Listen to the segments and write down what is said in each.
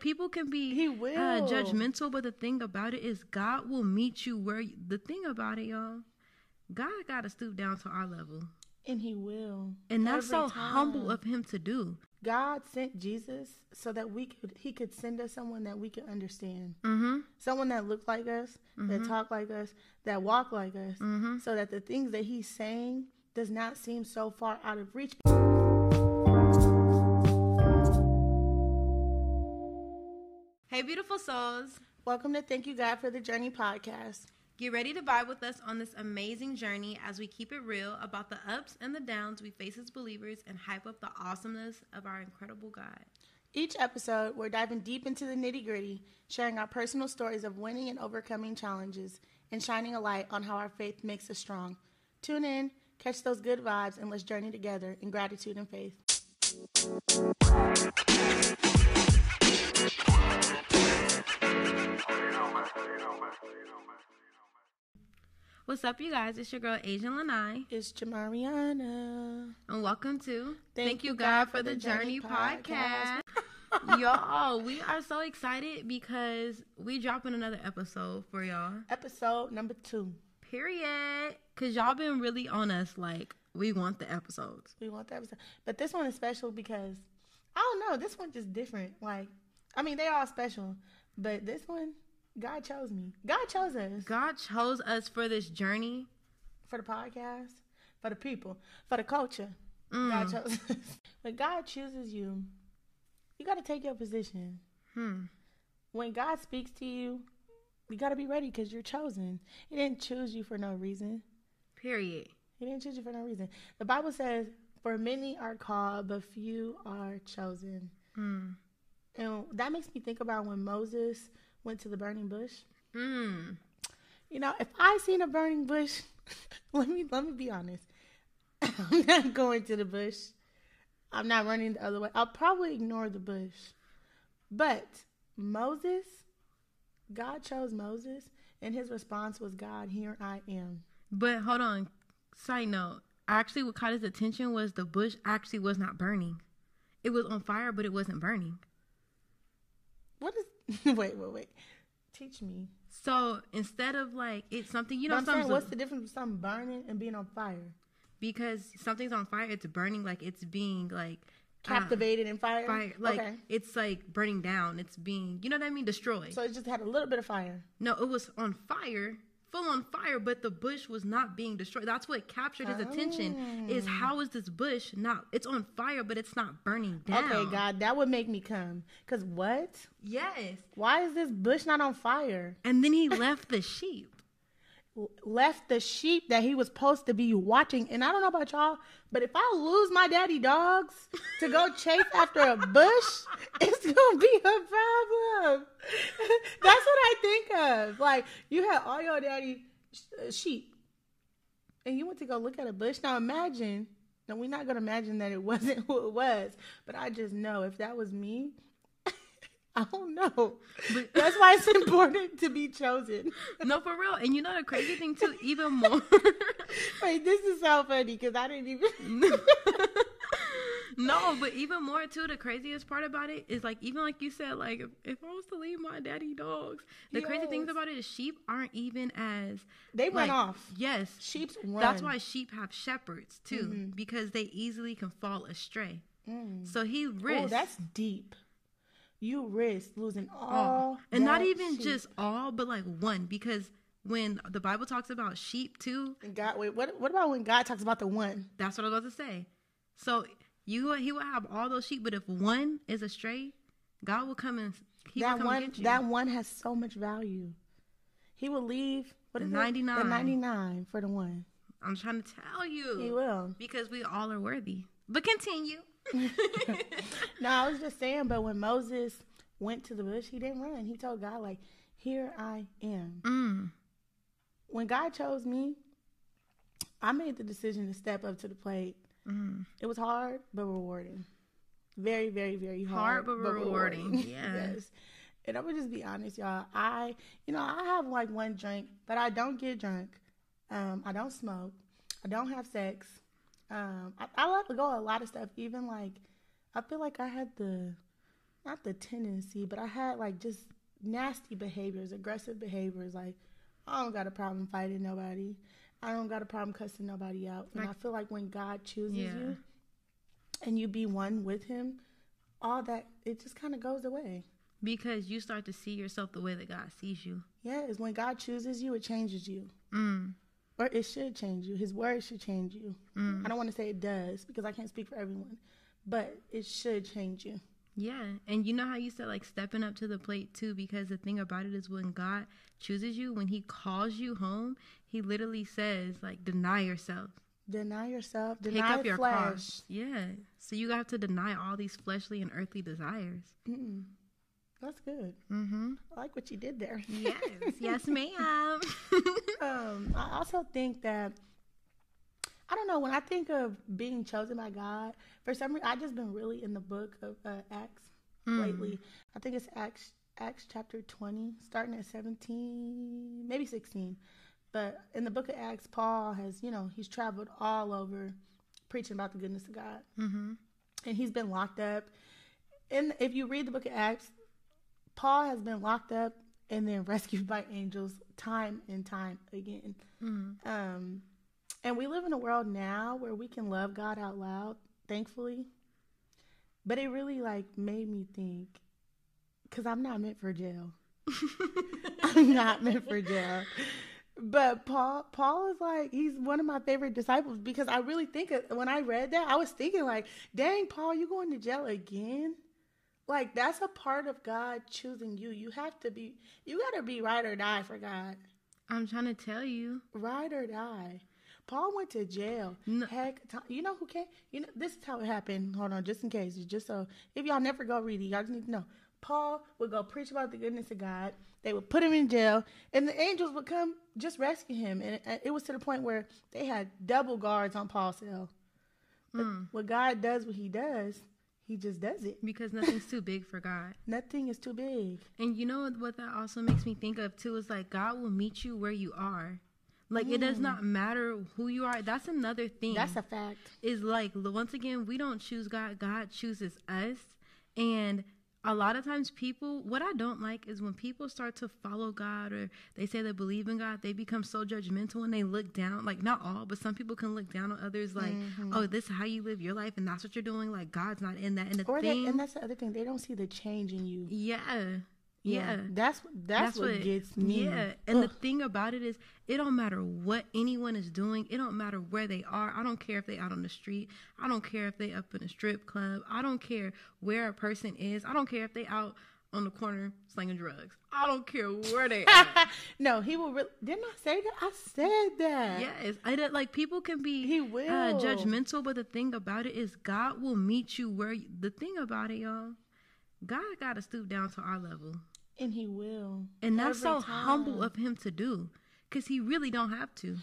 People can be He will. uh, judgmental, but the thing about it is God will meet you where you, the thing about it, y'all. God got to stoop down to our level. And he will. And that's so humble of him to do. God sent Jesus so that we could he could send us someone that we could understand. Mm-hmm. Someone that looked like us, that talked like us, that walked like us, Mm-hmm. so that the things that he's saying does not seem so far out of reach. Hey, beautiful souls. Welcome to Thank You God for the Journey podcast. Get ready to vibe with us on this amazing journey as we keep it real about the ups and the downs we face as believers and hype up the awesomeness of our incredible God. Each episode, we're diving deep into the nitty gritty, sharing our personal stories of winning and overcoming challenges, and shining a light on how our faith makes us strong. Tune in, catch those good vibes, and let's journey together in gratitude and faith. What's up, you guys? It's your girl, Asian Lanai, It's Jamariana. and welcome to Thank You, God, for the Journey podcast. y'all, we are so excited because we dropping another episode for y'all. Episode number two. Period. Cause y'all been really on us like we want the episodes. We want the episode. But this one is special because, I don't know, this one just different. Like, I mean, they all special, but this one, God chose me. God chose us. God chose us for this journey. for the podcast, for the people, for the culture. Mm. God chose us. When God chooses you, you got to take your position. Hmm. When God speaks to you, you got to be ready because you're chosen. He didn't choose you for no reason. Period. He didn't choose you for no reason. The Bible says, "For many are called, but few are chosen." Hmm. And that makes me think about when Moses went to the burning bush. Hmm. You know, if I seen a burning bush, let me let me be honest. I'm not going to the bush. I'm not running the other way. I'll probably ignore the bush. But Moses, God chose Moses, and his response was, "God, here I am." But hold on. Side note. Actually, what caught his attention was the bush actually was not burning. It was on fire, but it wasn't burning. What is? wait, wait, wait. Teach me. So instead of like it's something you know, I'm saying, what's the difference between something burning and being on fire? because something's on fire, it's burning like it's being like uh, Captivated in fire. fire, like okay. it's like burning down. It's being, you know what I mean, destroyed. So it just had a little bit of fire. no, it was on fire, full on fire, but the bush was not being destroyed. That's what captured his attention. Is Oh. how is this bush not? It's on fire, but it's not burning down. Okay, God, that would make me come. Cause what? Yes. Why is this bush not on fire? And then he left the sheep. Left the sheep that he was supposed to be watching. And I don't know about y'all, but if I lose my daddy dogs to go chase after a bush, it's gonna be a problem. That's what I think of. Like you had all your daddy uh, sheep, and you went to go look at a bush. Now imagine. Now we're not gonna imagine that it wasn't who it was, but I just know if that was me. I don't know. But- That's why it's important to be chosen. No, for real. And you know the crazy thing too, even more. Wait, this is so funny because I didn't even. no, but even more too, the craziest part about it is like even like you said, like if, if I was to leave my daddy dogs, the crazy things about it is sheep aren't even as They run like, off. Yes, Sheep's. That's why sheep have shepherds too, mm-hmm. because they easily can fall astray. Mm. So he Oh, risked that's deep. You risk losing all, all, and not even sheep. just all, but like one, because when the Bible talks about sheep too, And God, wait, what? What about when God talks about the one? That's what I was about to say. So you he will have all those sheep, but if one is astray, God will come and he will that come one, get you. that one has so much value. He will leave what The is it? 99. The ninety nine for the one. I'm trying to tell you. He will. Because we all are worthy. But continue. No, I was just saying, but when Moses went to the bush, he didn't run. He told God, like, "Here I am." mm. When God chose me, I made the decision to step up to the plate. Mm. It was hard but rewarding. Very, very, very hard, Hard but rewarding. Yeah. yes. And I'm gonna just be honest, y'all. I, you know, I have like one drink, but I don't get drunk. Um, I don't smoke. I don't have sex. Um, I, I let go a lot of stuff. Even like, I feel like I had the, not the tendency, but I had like just nasty behaviors, aggressive behaviors. Like I don't got a problem fighting nobody. I don't got a problem cussing nobody out. And Like- I feel like when God chooses Yeah. you and you be one with Him, all that it just kind of goes away. Because you start to see yourself the way that God sees you. Yeah, is when God chooses you, it changes you. Mm. Or it should change you. His word should change you. Mm. I don't want to say it does because I can't speak for everyone, but it should change you. Yeah, and you know how you said like stepping up to the plate too, because the thing about it is when God chooses you, when He calls you home, He literally says like deny yourself, Deny yourself. Deny up your flesh. cross. Yeah, so you have to deny all these fleshly and earthly desires. Mm-mm. That's good. Mm-hmm. I like what you did there. Yes, yes, ma'am. I also think that I don't know when I think of being chosen by God. For some reason, I just been really in the book of uh, Acts Mm. lately. I think it's Acts Acts chapter twenty, starting at seventeen, maybe sixteen. But in the book of Acts, Paul has you know he's traveled all over preaching about the goodness of God, mm-hmm. and he's been locked up. And if you read the book of Acts, Paul has been locked up and then rescued by angels time and time again. Mm-hmm. Um, and we live in a world now where we can love God out loud, thankfully. But it really like made me think, because I'm not meant for jail. I'm not meant for jail. But Paul, Paul is like he's one of my favorite disciples because I really think of- when I read that I was thinking like, dang, Paul, you going to jail again? Like that's a part of God choosing you. You have to be, you got to be right or die for God. I'm trying to tell you. Ride or die. Paul went to jail. No. Heck, you know who came? You know this is how it happened. Hold on, just in case, just so if y'all never go read it, y'all just need to know. Paul would go preach about the goodness of God. They would put him in jail, and the angels would come just rescue him. And it, it was to the point where they had double guards on Paul's cell. But mm. what God does, what He does, He just does it. Because nothing's too big for God. Nothing is too big. And you know what that also makes me think of too is like God will meet you where you are. Like it does mm. not matter who you are. That's another thing. That's a fact. is like once again we don't choose God. God chooses us. And a lot of times people what I don't like is when people start to follow God or they say they believe in God, they become so judgmental and they look down like not all, but some people can look down on others like, mm-hmm. oh, this is how you live your life and that's what you're doing. Like God's not in that. And the Or thing and that's the other thing. They don't see the change in you. Yeah. Yeah. That's that's, what, gets me. Yeah, and the thing about it is, it don't matter what anyone is doing. It don't matter where they are. I don't care if they out on the street. I don't care if they up in a strip club. I don't care where a person is. I don't care if they out on the corner slinging drugs. I don't care where they are. no, he will. Re- Didn't I say that? I said that. yes, I did, like people can be He will. uh, judgmental, but the thing about it is, God will meet you where. You, the thing about it, y'all, God got to stoop down to our level. and he will. And that's so humble of him to do. Because he really don't have to.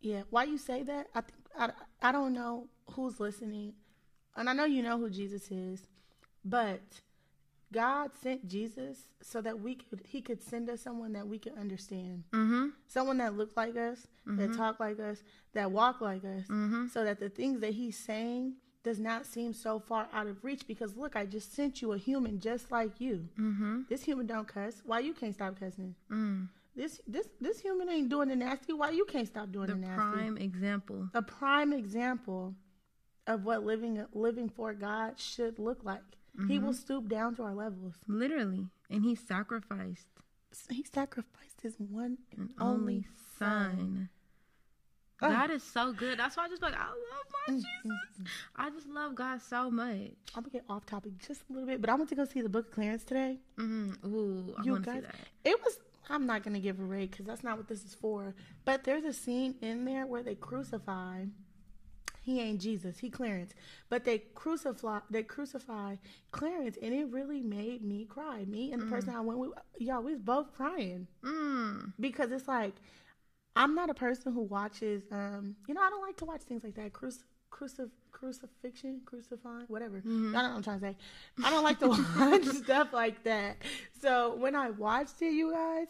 Yeah. Why you say that? I think I, I don't know who's listening, and I know you know who Jesus is, but God sent Jesus so that we could He could send us someone that we could understand, Mm-hmm. someone that looked like us, that talked like us, that walked like us, Mm-hmm. so that the things that He's saying does not seem so far out of reach. Because look, I just sent you a human just like you. Mm-hmm. This human don't cuss. Why you can't stop cussing? Mm. This this this human ain't doing the nasty. Why you can't stop doing The the, nasty? prime example. A prime example of what living living for God should look like. He Mm-hmm. will stoop down to our levels. Literally. And he sacrificed He sacrificed his one an and only son. Oh. God is so good. That's why I just like, I love my Mm, Jesus. I just love God so much. I'm gonna get off topic just a little bit, but I went to go see the Book of Clarence today. Mm-hmm. Ooh, I You guys, that. it was. I'm not gonna give a rate because that's not what this is for. But there's a scene in there where they crucify. He ain't Jesus. He Clarence, but they crucify. They crucify Clarence, and it really made me cry. Me and the person I went with, y'all, we was both crying Mm. because it's like I'm not a person who watches. Um, you know, I don't like to watch things like that. Cruci- crucif- crucifixion, crucifying, whatever. I don't know what I'm trying to say. I don't like to watch stuff like that. So when I watched it, you guys,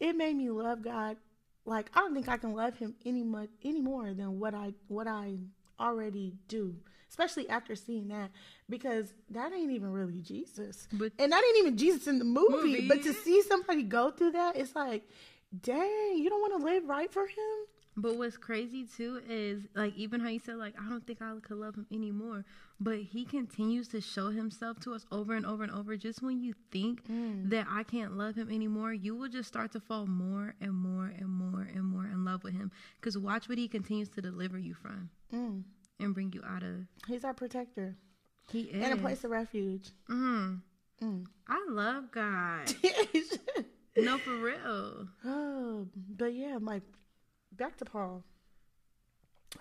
it made me love God. Like I don't think I can love Him any much any more than what I what I already do. especially after seeing that, because that ain't even really Jesus, But- and that ain't even Jesus in the movie. Movie. But to see somebody go through that, it's like, dang, you don't want to live right for him. But what's crazy too is like even how you said like I don't think I could love him anymore, but he continues to show himself to us over and over and over. Just when you think Mm. that I can't love him anymore, you will just start to fall more and more and more and more in love with him. Because watch what he continues to deliver you from Mm. and bring you out of. He's our protector He is. and a place of refuge. Mm. Mm. I love God. no, for real. oh, but yeah, my back to Paul.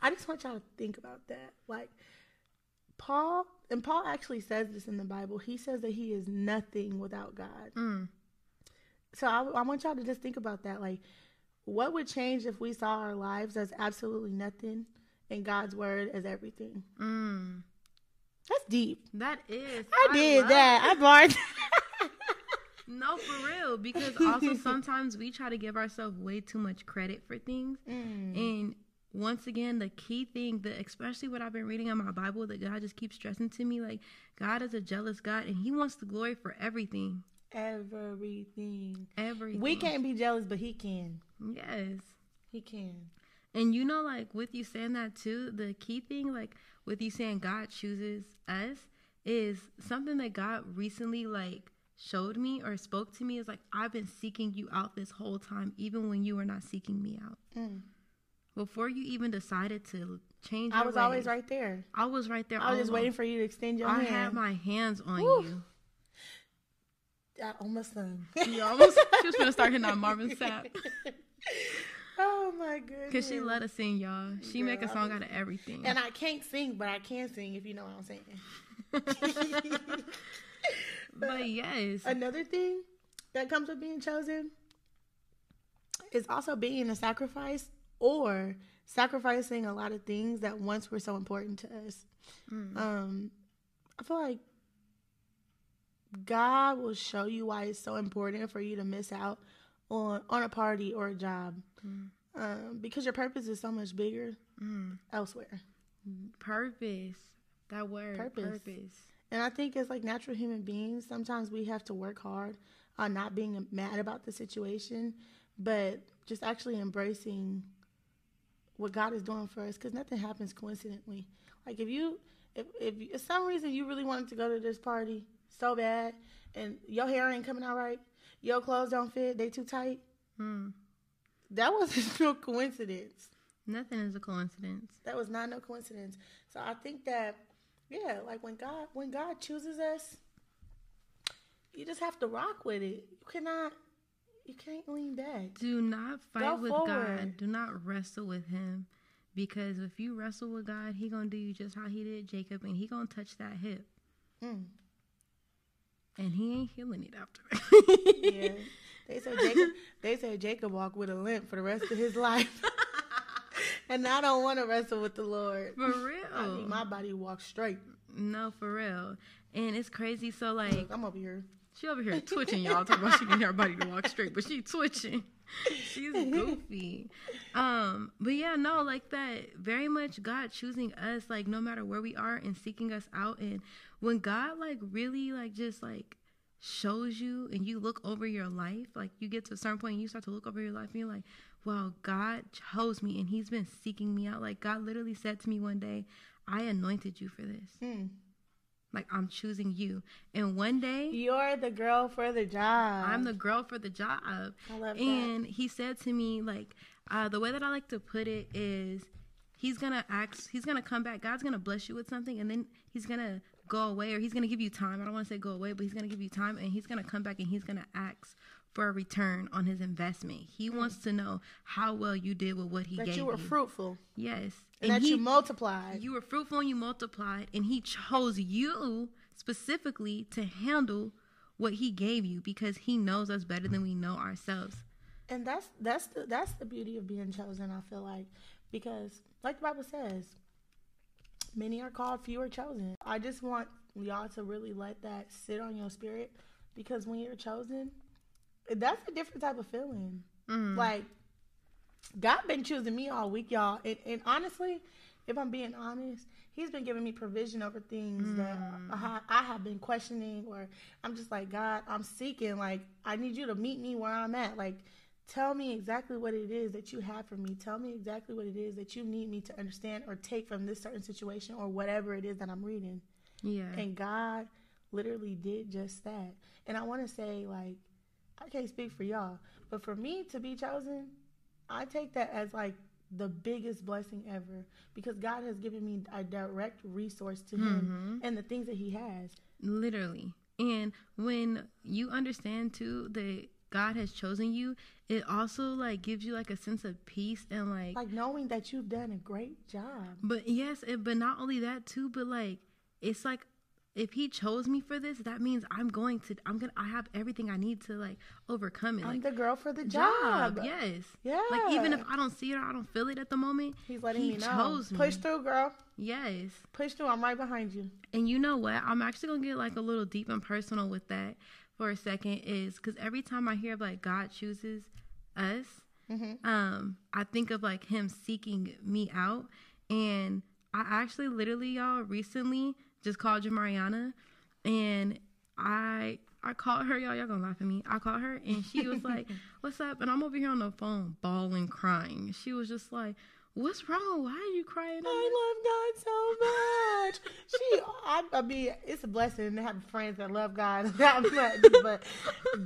I just want y'all to think about that. Like Paul, and Paul actually says this in the Bible. He says that he is nothing without God. Mm. So I, I want y'all to just think about that. Like, what would change if we saw our lives as absolutely nothing and God's word as everything? Mm. That's deep. That is. I, did love that. I barred. No, for real. Because also sometimes we try to give ourselves way too much credit for things. Mm. And once again, the key thing that, especially what I've been reading in my Bible, that God just keeps stressing to me, like God is a jealous God, and He wants the glory for everything. Everything. Everything. We can't be jealous, but he can. Yes. He can. And you know, like with you saying that too, the key thing, like with you saying God chooses us, is something that God recently like showed me or spoke to me is like I've been seeking you out this whole time, even when you were not seeking me out. Mm. Before you even decided to change, I was always right there. I was right there. I was just waiting for you to extend your I hand. I had my hands on Woo. you. I almost done. You almost she was gonna start hitting on Marvin Sapp oh my goodness. because she let us sing, y'all. She make a song out of everything. And I can't sing, but I can sing if you know what I'm saying. but yes, Another thing that comes with being chosen is also being a sacrifice or sacrificing a lot of things that once were so important to us. Mm. Um, I feel like God will show you why it's so important for you to miss out on on a party or a job, Mm. um, because your purpose is so much bigger Mm. elsewhere. purpose. That word, Purpose. purpose. And I think as like natural human beings, sometimes we have to work hard on not being mad about the situation, but just actually embracing what God is doing for us because nothing happens coincidentally. Like if you, if, if if some reason you really wanted to go to this party so bad and your hair ain't coming out right, your clothes don't fit, they too tight, Hmm. that wasn't no coincidence. Nothing is a coincidence. That was not no coincidence. So I think that yeah, like when God when God chooses us, you just have to rock with it. You cannot you can't lean back. Do not fight Go with forward. God. Do not wrestle with Him, because if you wrestle with God, He gonna do you just how He did Jacob, and He gonna touch that hip, Mm. and He ain't healing it after that. Yeah. They said Jacob they said Jacob walked with a limp for the rest of his life. and I don't want to wrestle with the Lord. For real. I need my body to walk straight. no, for real. And it's crazy. So like, Look, I'm over here. She over here twitching, y'all. Talking about she need her body to walk straight, but she twitching. She's goofy. Um, but yeah, no, like that. Very much God choosing us, like no matter where we are, and seeking us out. And when God like really like just like shows you, and you look over your life, like you get to a certain point, and you start to look over your life, and you're like, wow, God chose me, and He's been seeking me out. Like God literally said to me one day, "I anointed you for this. Mm. Like I'm choosing you." And one day. You're the girl for the job. I'm the girl for the job. I love that. And he said to me, like, uh, the way that I like to put it is he's gonna ask he's gonna come back, God's gonna bless you with something and then he's gonna go away or he's gonna give you time. I don't wanna say go away, but he's gonna give you time and he's gonna come back and he's gonna ask for a return on his investment. He wants to know how well you did with what he that gave you That you were fruitful Yes. and, that he, you multiplied. you were fruitful and you multiplied, and he chose you specifically to handle what he gave you because he knows us better than we know ourselves. And that's that's the that's the beauty of being chosen. I feel like because, like the Bible says, many are called, few are chosen. I just want y'all to really let that sit on your spirit because when you're chosen, that's a different type of feeling. Mm. Like God been choosing me all week, y'all, and, and honestly, if I'm being honest, He's been giving me provision over things mm. that I, I have been questioning, or I'm just like, God, I'm seeking. Like, I need you to meet me where I'm at. Like, tell me exactly what it is that you have for me. Tell me exactly what it is that you need me to understand or take from this certain situation or whatever it is that I'm reading. Yeah. And God literally did just that. And I want to say, like, I can't speak for y'all, but for me to be chosen, I take that as like the biggest blessing ever because God has given me a direct resource to Him mm-hmm. and the things that He has. Literally. And when you understand too that God has chosen you, it also like gives you like a sense of peace and like like knowing that you've done a great job. But yes, it, but not only that too, but like it's like if he chose me for this, that means I'm going to I'm gonna I have everything I need to like overcome it. I'm like the girl for the job. job. Yes. Yeah. Like even if I don't see it or I don't feel it at the moment, he's letting he me know. chose me. Push through, girl. Yes. Push through. I'm right behind you. And you know what? I'm actually gonna get like a little deep and personal with that for a second, is because every time I hear like God chooses us, mm-hmm. um, I think of like Him seeking me out, and I actually literally y'all recently just called you Mariana, and I I called her, y'all. Y'all gonna laugh at me. I called her, and she was like, "What's up?" And I'm over here on the phone, bawling, crying. She was just like, "What's wrong? Why are you crying?" I love God so much. she, I, I, mean, it's a blessing to have friends that love God that much. But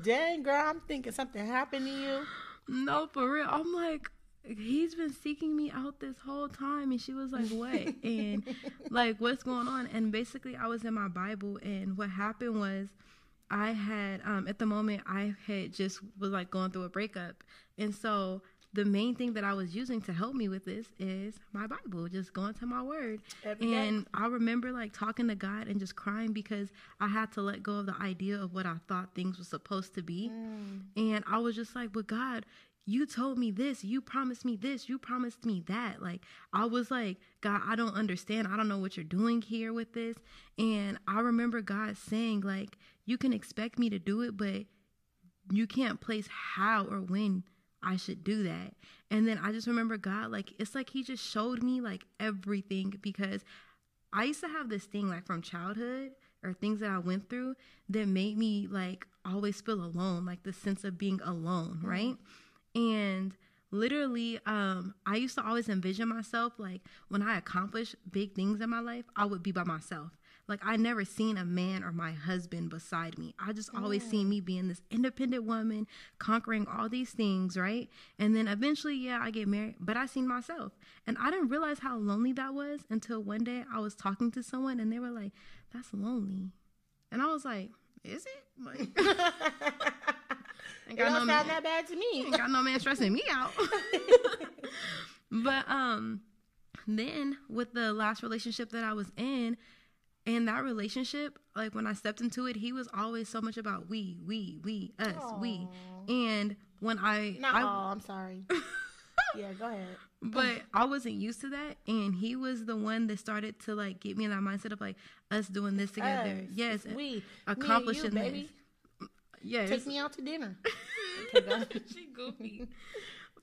dang, girl, I'm thinking something happened to you. No, for real. I'm like, he's been seeking me out this whole time and she was like what and like what's going on and basically i was in my bible and what happened was i had um at the moment i had just was like going through a breakup and so the main thing that I was using to help me with this is my Bible, just going to my word. Every and day. I remember like talking to God and just crying because I had to let go of the idea of what I thought things were supposed to be. Mm. And I was just like, but God, you told me this, you promised me this, you promised me that. Like, I was like, God, I don't understand. I don't know what you're doing here with this. And I remember God saying, like, you can expect me to do it, but you can't place how or when I should do that. And then I just remember God, like, it's like He just showed me, like, everything because I used to have this thing, like, from childhood or things that I went through that made me, like, always feel alone, like the sense of being alone, right? Mm-hmm and literally, um, I used to always envision myself like when I accomplish big things in my life, I would be by myself. Like I never seen a man or my husband beside me. I just always seen me being this independent woman, conquering all these things, right? And then eventually, yeah, I get married, but I seen myself. And I didn't realize how lonely that was until one day I was talking to someone and they were like, That's lonely. And I was like, Is it? Like Ain't got it don't no sound man, that bad to me. Ain't got no man stressing me out. but um, then with the last relationship that I was in, and that relationship, like when I stepped into it, he was always so much about we, we, we, us, Aww. we. And when I, not I, all, I'm sorry. yeah, go ahead. But I wasn't used to that, and he was the one that started to like get me in that mindset of like us doing this together. Us. Yes, we accomplishing you, this. Yes. Take me out to dinner. she goofy.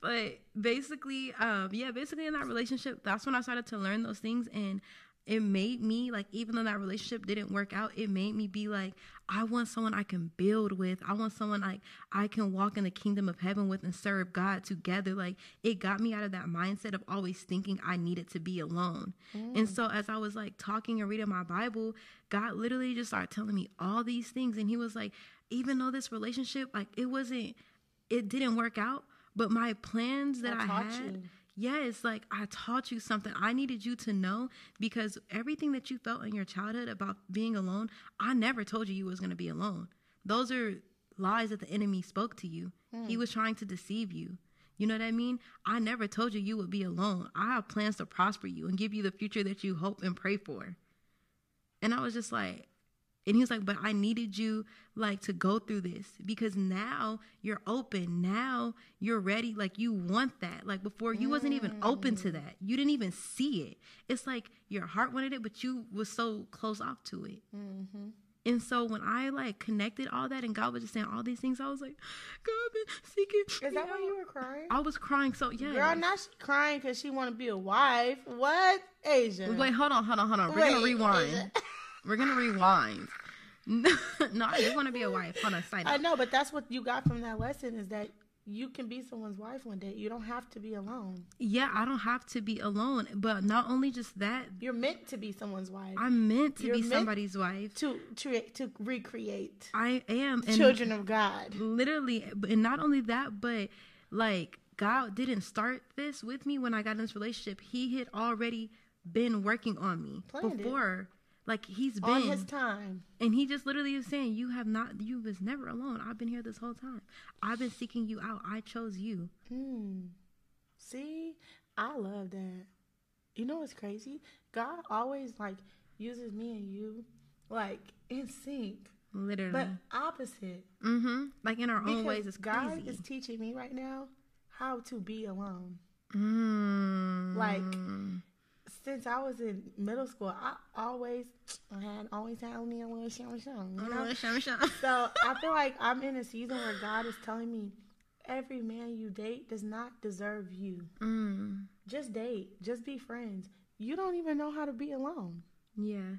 But basically, um, yeah, basically in that relationship, that's when I started to learn those things and it made me like even though that relationship didn't work out it made me be like i want someone i can build with i want someone like i can walk in the kingdom of heaven with and serve god together like it got me out of that mindset of always thinking i needed to be alone mm. and so as i was like talking and reading my bible god literally just started telling me all these things and he was like even though this relationship, like it wasn't, it didn't work out, but my plans that I, I had, you. Yes, like I taught you something I needed you to know because everything that you felt in your childhood about being alone, I never told you you was going to be alone. Those are lies that the enemy spoke to you. Hmm. He was trying to deceive you. You know what I mean? I never told you you would be alone. I have plans to prosper you and give you the future that you hope and pray for. And I was just like, and he was like, but I needed you like to go through this because now you're open. Now you're ready. Like you want that. Like before you wasn't even open to that. You didn't even see it. It's like your heart wanted it, but you was so close off to it. Mm-hmm. And so when I like connected all that and God was just saying all these things, I was like, God, I've been seeking. Is that why you were crying? I was crying. So yeah. Girl, not crying because she want to be a wife. What, Asia? Wait, hold on, hold on, hold on. We're gonna Wait, rewind. We're gonna rewind. no, I just want to be a wife. Hold on, side I know, but that's what you got from that lesson is that you can be someone's wife one day. You don't have to be alone. Yeah, I don't have to be alone. But not only just that, You're meant to be someone's wife. I'm meant to You're be meant- somebody's wife. to to to recreate I am. Children of God. literally and not only that but like god didn't start this with me when i got in this relationship he had already been working on me Planned it. Like he's been his time. and he just literally is saying you have not you was never alone i've been here this whole time i've been seeking you out i chose you Hmm. See, I love that. You know what's crazy? God always like uses me and you like in sync, literally but opposite. mm-hmm like in our own ways it's God crazy is teaching me right now how to be alone. mm. Like since I was in middle school, I always I had always had only a little show show. You know? So I feel like I'm in a season where God is telling me every man you date does not deserve you. mm. Just date. Just be friends. You don't even know how to be alone. yeah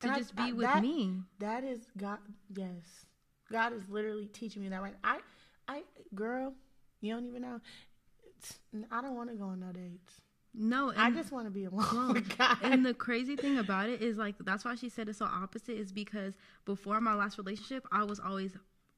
to And I- just be I- with that- me That is God. Yes, God is literally teaching me that. Right. I, I, girl, you don't even know. I don't want to go on no dates. No and I just want to be alone with God. And the crazy thing about it is like that's why she said it's so opposite is because before my last relationship, I was always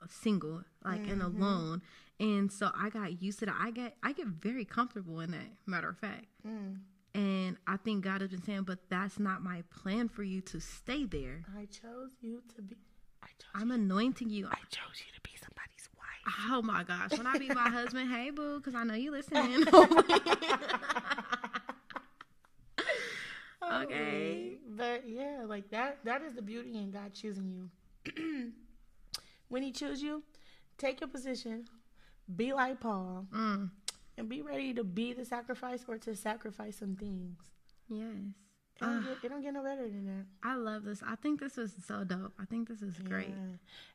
single, like and Mm-hmm. alone. And so I got used to that. I get I get very comfortable in that, matter of fact. Mm. And I think God has been saying, but that's not my plan for you to stay there. I chose you to be. I chose. I'm anointing you. I chose you to be somebody's wife. Oh my gosh. When I be my husband, hey boo, because I know you listening. Okay. But yeah, like that that is the beauty in God choosing you. when he chooses you, take your position, be like Paul, Mm, and be ready to be the sacrifice or to sacrifice some things. yes. It don't, Ah. get, it don't get no better than that. I love this. I think this was so dope. I think this is great.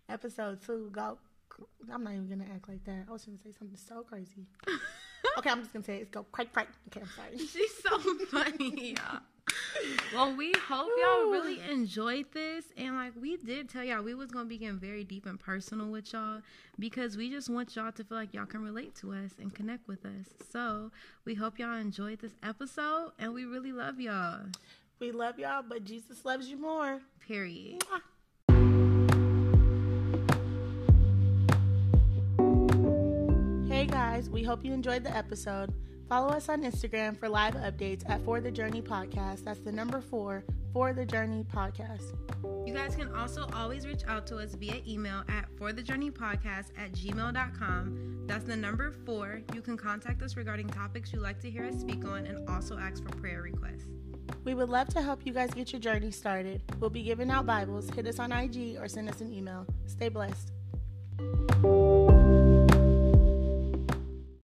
Episode two, go. I'm not even gonna act like that. I was gonna say something so crazy. okay, I'm just gonna say it. It's go crack crack. Okay, I'm sorry. She's so funny. y'all. Well, we hope y'all really enjoyed this, and like we did tell y'all, we was gonna be getting very deep and personal with y'all because we just want y'all to feel like y'all can relate to us and connect with us. So we hope y'all enjoyed this episode, and we really love y'all. We love y'all, but Jesus loves you more. Period. Hey guys, we hope you enjoyed the episode. Follow us on Instagram for live updates at For the Journey Podcast. That's the number four, For the Journey Podcast. You guys can also always reach out to us via email at forthejourneypodcast at gmail.com. That's the number four. You can contact us regarding topics you'd like to hear us speak on and also ask for prayer requests. We would love to help you guys get your journey started. We'll be giving out Bibles. Hit us on IG or send us an email. Stay blessed.